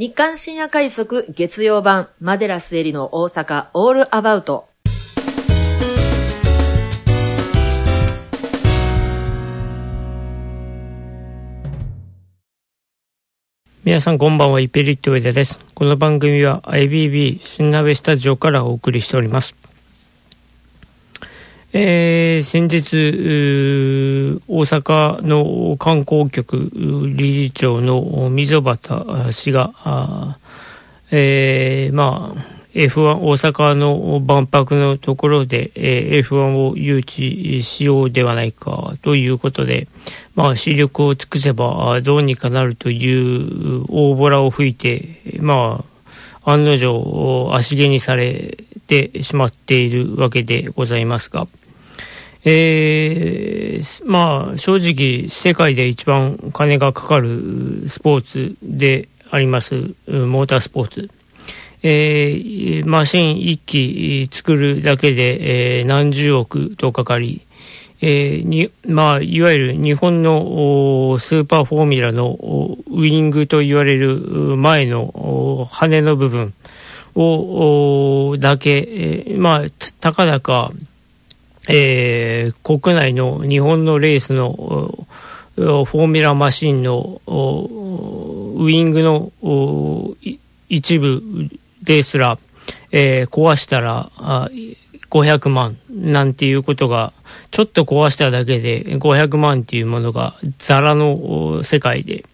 日刊深夜快速月曜版マデラスエリの大阪オールアバウト。皆さんこんばんは、イペリットウェザです。この番組は IBB 新鍋スタジオからお送りしております。えー、先日、大阪の観光局理事長の溝端氏が、えー、まあ、F1 大阪の万博のところで、えー、F1 を誘致しようではないかということで、まあ、視力を尽くせばどうにかなるという大ボラを吹いて、まあ、案の定足毛にされてしまっているわけでございますが、えー、まあ、正直、世界で一番金がかかるスポーツであります、モータースポーツ。えー、マシン1機作るだけで、えー、何十億とかかり、えーまあ、いわゆる日本のスーパーフォーミュラのウイングと言われる前の羽の部分をだけ、まあ、たかだかえー、国内の日本のレースのフォーミュラマシンのウイングの一部ですら、えー、壊したら500万なんていうことがちょっと壊しただけで500万っていうものがザラの世界で、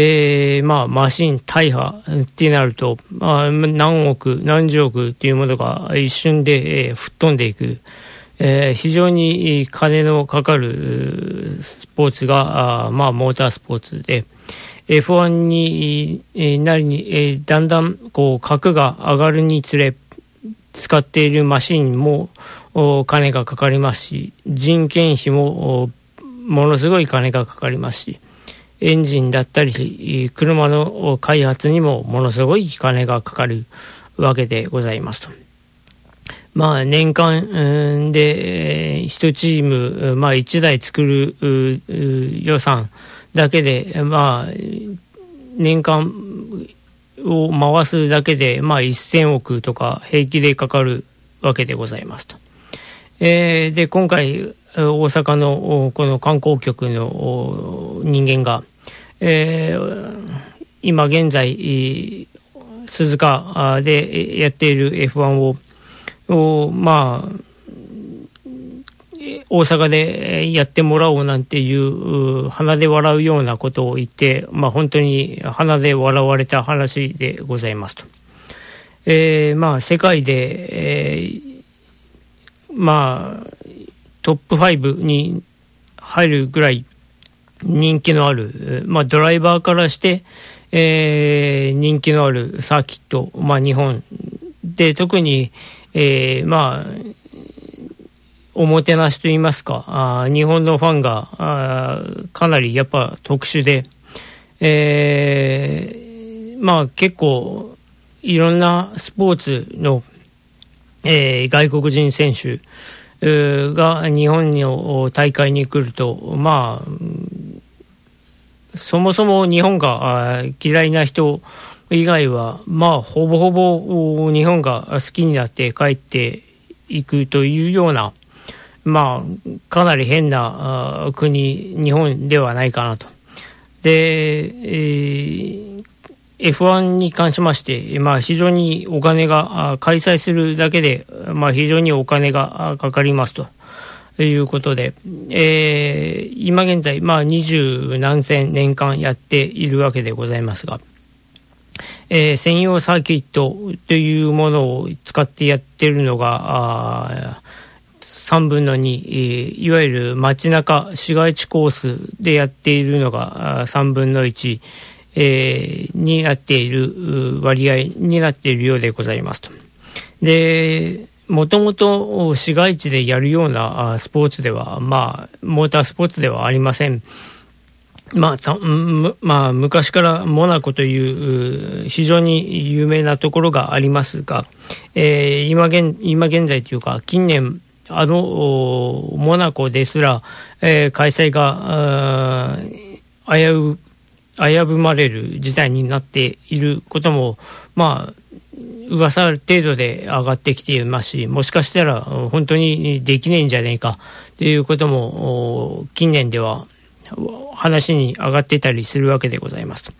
えー、まあマシン大破ってなると、まあ、何億何十億っていうものが一瞬で、えー、吹っ飛んでいく。えー、非常に金のかかるスポーツが、あまあ、モータースポーツで、F1 になりに、えー、だんだんこう格が上がるにつれ、使っているマシンもお金がかかりますし、人件費もものすごい金がかかりますし、エンジンだったり、車の開発にもものすごい金がかかるわけでございますと。まあ、年間で1チーム、まあ、1台作る予算だけで、まあ、年間を回すだけで、まあ、1000億とか平気でかかるわけでございますと。えー、で、今回、大阪のこの観光局の人間が、えー、今現在、鈴鹿でやっている F1 ををまあ大阪でやってもらおうなんていう鼻で笑うようなことを言って、まあ、本当に鼻で笑われた話でございますと。えー、まあ世界で、えー、まあトップ5に入るぐらい人気のある、まあ、ドライバーからして、えー、人気のあるサーキット、まあ、日本で特に、えー、まあ、おもてなしといいますか、あ日本のファンがあかなりやっぱ特殊で、えー、まあ結構いろんなスポーツの、えー、外国人選手が日本の大会に来ると、まあ、そもそも日本が嫌いな人以外は、まあ、ほぼほぼ日本が好きになって帰っていくというような、まあ、かなり変な国、日本ではないかなと。で、えー、F1 に関しまして、まあ、非常にお金が、開催するだけで、まあ、非常にお金がかかりますと。いうことで、えー、今現在、まあ、二十何千年間やっているわけでございますが、えー、専用サーキットというものを使ってやってるのが、3分の2、いわゆる街中市街地コースでやっているのが3分の1、えー、になっている割合になっているようでございますと。で、もともと市街地でやるようなスポーツでは、まあ、モータースポーツではありません。まあ、まあ、昔からモナコという非常に有名なところがありますが、えー、今現今現在というか近年あのモナコですら、えー、開催が危う危ぶまれる事態になっていることも、まあ、噂程度で上がってきていますし、もしかしたら本当にできねえんじゃねえかということも、近年では話に上がってたりするわけでございます。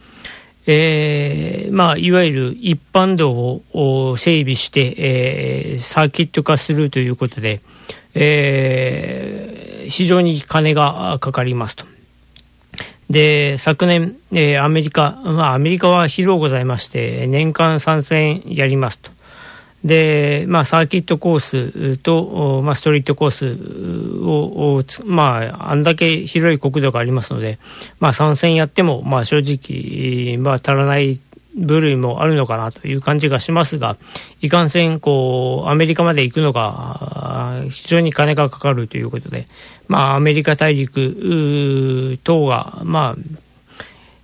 えーまあ、いわゆる一般道を整備して、えー、サーキット化するということで、えー、非常に金がかかりますと。で、昨年、えー、アメリカ、まあ、アメリカは広うございまして、年間参戦やりますと。で、まあ、サーキットコースと、まあ、ストリートコースを、まあ、あんだけ広い国土がありますので、まあ、参戦やっても、まあ、正直、まあ、足らない部類もあるのかなという感じがしますが、いかんせん、こう、アメリカまで行くのが、非常に金がかかるということで、まあ、アメリカ大陸等が、まあ、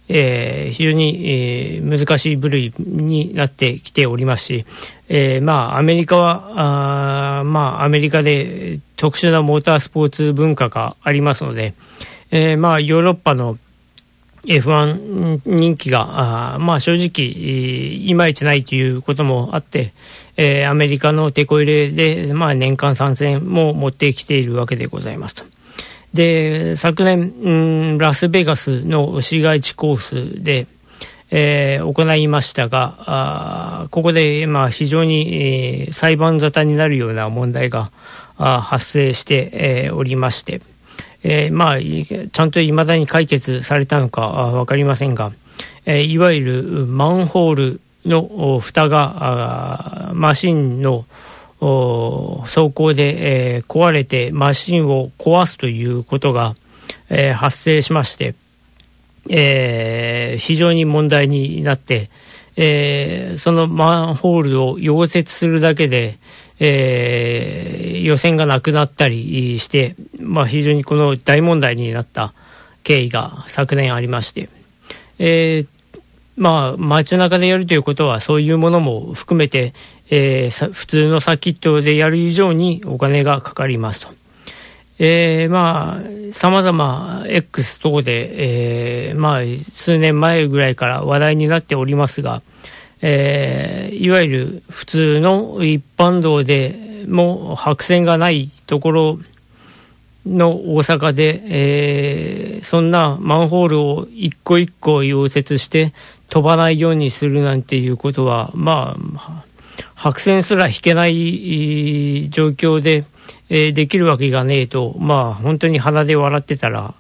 えー、非常に、えー、難しい部類になってきておりますし、えー、まあ、アメリカは、あまあ、アメリカで特殊なモータースポーツ文化がありますので、えー、まあ、ヨーロッパの F1 人気が、あまあ、正直、いまいちないということもあって、えー、アメリカのテこ入れで、まあ、年間参戦も持ってきているわけでございますと。で、昨年、うん、ラスベガスの市街地コースで、えー、行いましたが、あここで、まあ、非常に、えー、裁判沙汰になるような問題があ発生して、えー、おりまして、えー、まあ、ちゃんといまだに解決されたのか分かりませんが、えー、いわゆるマンホールの蓋がマシンの走行で、えー、壊れてマシンを壊すということが、えー、発生しまして、えー、非常に問題になって、えー、そのマンホールを溶接するだけで、えー、予選がなくなったりして、まあ、非常にこの大問題になった経緯が昨年ありまして、えー、まあ、街中でやるということは、そういうものも含めて、えー、普通のサーキットでやる以上にお金がかかりますと。えー、まあ、様々 X 等で、えー、まあ、数年前ぐらいから話題になっておりますが、えー、いわゆる普通の一般道でも白線がないところの大阪で、えー、そんなマンホールを一個一個溶接して飛ばないようにするなんていうことは、まあ、白線すら引けない状況で、えー、できるわけがねえと、まあ、本当に鼻で笑ってたら、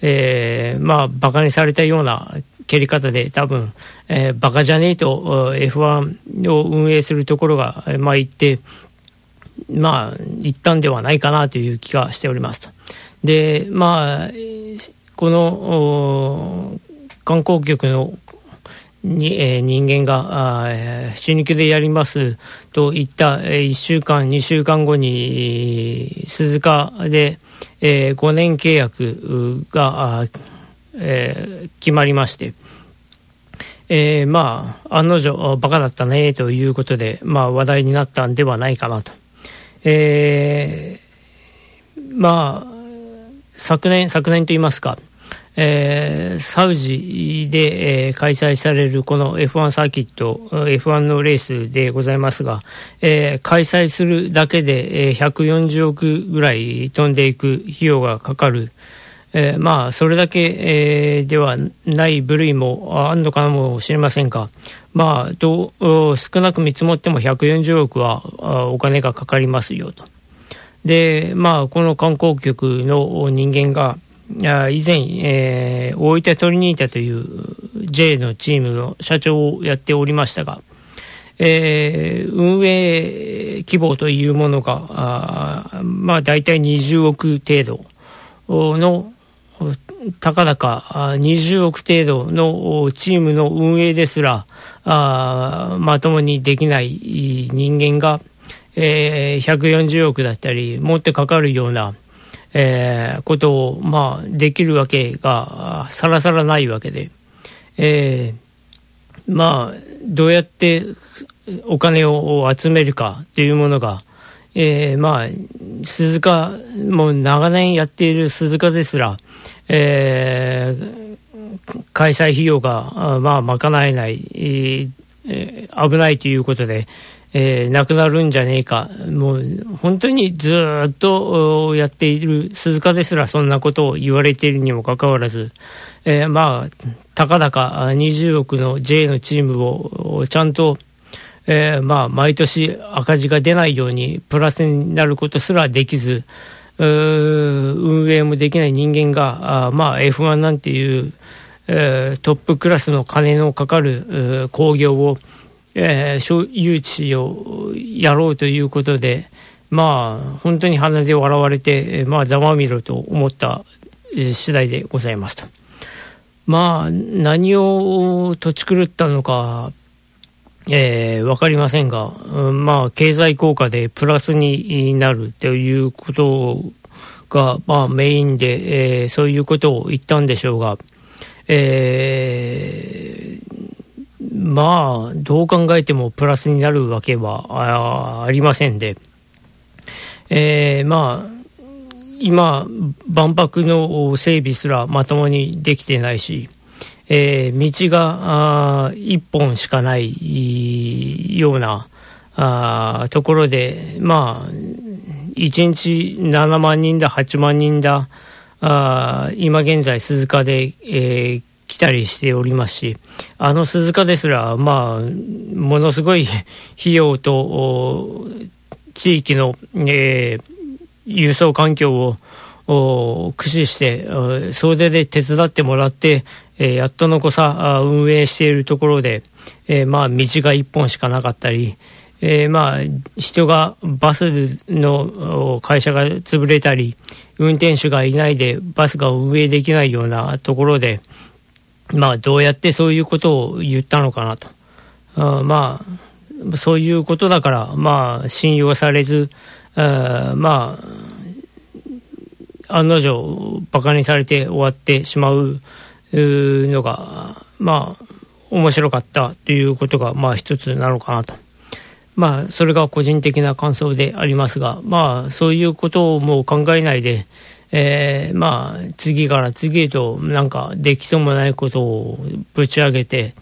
えー、まあ、馬鹿にされたような蹴り方で、多分、えー、バカじゃねえと F1 を運営するところが、まあ、言って、まあ、言ったんではないかなという気がしておりますと。で、まあ、この観光局のに、えー、人間が、あ死肉でやりますと言った、えー、1週間、2週間後に、鈴鹿で、えー、5年契約が、えー、決まりまして、えー、まあ、案の定、バカだったね、ということで、まあ、話題になったんではないかなと。えー、まあ、昨年、昨年と言いますか、えー、サウジで、えー、開催されるこの F1 サーキット、F1 のレースでございますが、えー、開催するだけで、えー、140億ぐらい飛んでいく費用がかかる、えー、まあ、それだけ、えー、ではない部類もあるのかもしれませんが、まあ、どう少なく見積もっても140億はお金がかかりますよと。で、まあ、この観光局の人間が、以前、えー、大分トリニータという J のチームの社長をやっておりましたが、えー、運営規模というものが、あまあ大体20億程度の、たかだか20億程度のチームの運営ですら、あまともにできない人間が、えー、140億だったり、もっとかかるような、えー、ことを、まあ、できるわけがさらさらないわけで、えー、まあ、どうやってお金を集めるかというものが、えー、まあ、鈴鹿、もう長年やっている鈴鹿ですら、えー、開催費用が、まあ、賄えない、えー、危ないということで、えー、なくなるんじゃねえか、もう本当にずっとやっている鈴鹿ですらそんなことを言われているにもかかわらず、えー、まあ、たかだか20億の J のチームをちゃんと、えー、まあ、毎年赤字が出ないようにプラスになることすらできず、運営もできない人間が、あまあ、F1 なんていう、えー、トップクラスの金のかかる興行を、えー、誘致をやろうということで、まあ、本当に鼻で笑われて、まあ、ざまみろと思った次第でございますと。まあ、何を土地狂ったのか、えー、わかりませんが、まあ、経済効果でプラスになるということが、まあ、メインで、えー、そういうことを言ったんでしょうが、えー、まあ、どう考えてもプラスになるわけはありませんで、えー、まあ、今、万博の整備すらまともにできてないし、えー、道があ1本しかないようなあところで、まあ、1日7万人だ、8万人だ、あ今現在、鈴鹿で、えー、来たりしておりますし、あの鈴鹿ですら、まあ、ものすごい 費用と地域の、えー、輸送環境を駆使して、総出で手伝ってもらって、えー、やっとのこさ運営しているところで、えー、まあ道が1本しかなかったり、えー、まあ人がバスの会社が潰れたり運転手がいないでバスが運営できないようなところで、まあ、どうやってそういうことを言ったのかなと。あまあそういうことだから、まあ、信用されず、あまあ、案の定、バカにされて終わってしまういうのが、まあ、面白かったということが、まあ、一つなのかなと。まあ、それが個人的な感想でありますが、まあ、そういうことをもう考えないで、えー、まあ、次から次へと、なんか、できそうもないことをぶち上げて、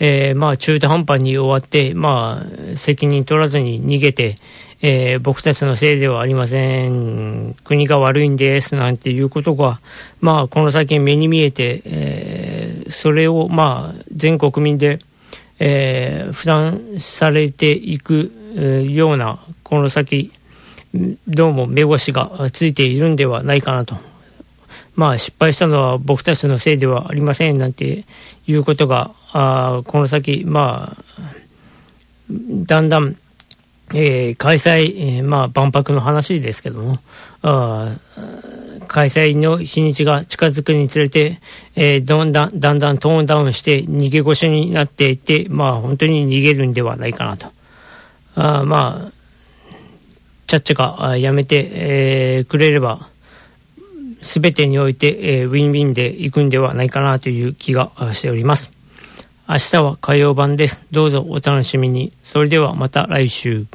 えー、まあ、中途半端に終わって、まあ、責任取らずに逃げて、えー、僕たちのせいではありません、国が悪いんですなんていうことが、まあ、この先目に見えて、えー、それを、まあ、全国民で、えー、負担されていく、ような、この先、どうも目星がついているんではないかなと。まあ、失敗したのは僕たちのせいではありませんなんていうことが、あこの先、まあ、だんだんえー、開催、えー、まあ、万博の話ですけども、あ開催の日にちが近づくにつれて、えー、だんだん、だんだんトーンダウンして逃げ腰になっていって、まあ、本当に逃げるんではないかなと。あまあ、ちゃっちゃかやめて、えー、くれれば、すべてにおいて、えー、ウィンウィンでいくんではないかなという気がしております。明日は火曜版です。どうぞお楽しみに。それではまた来週。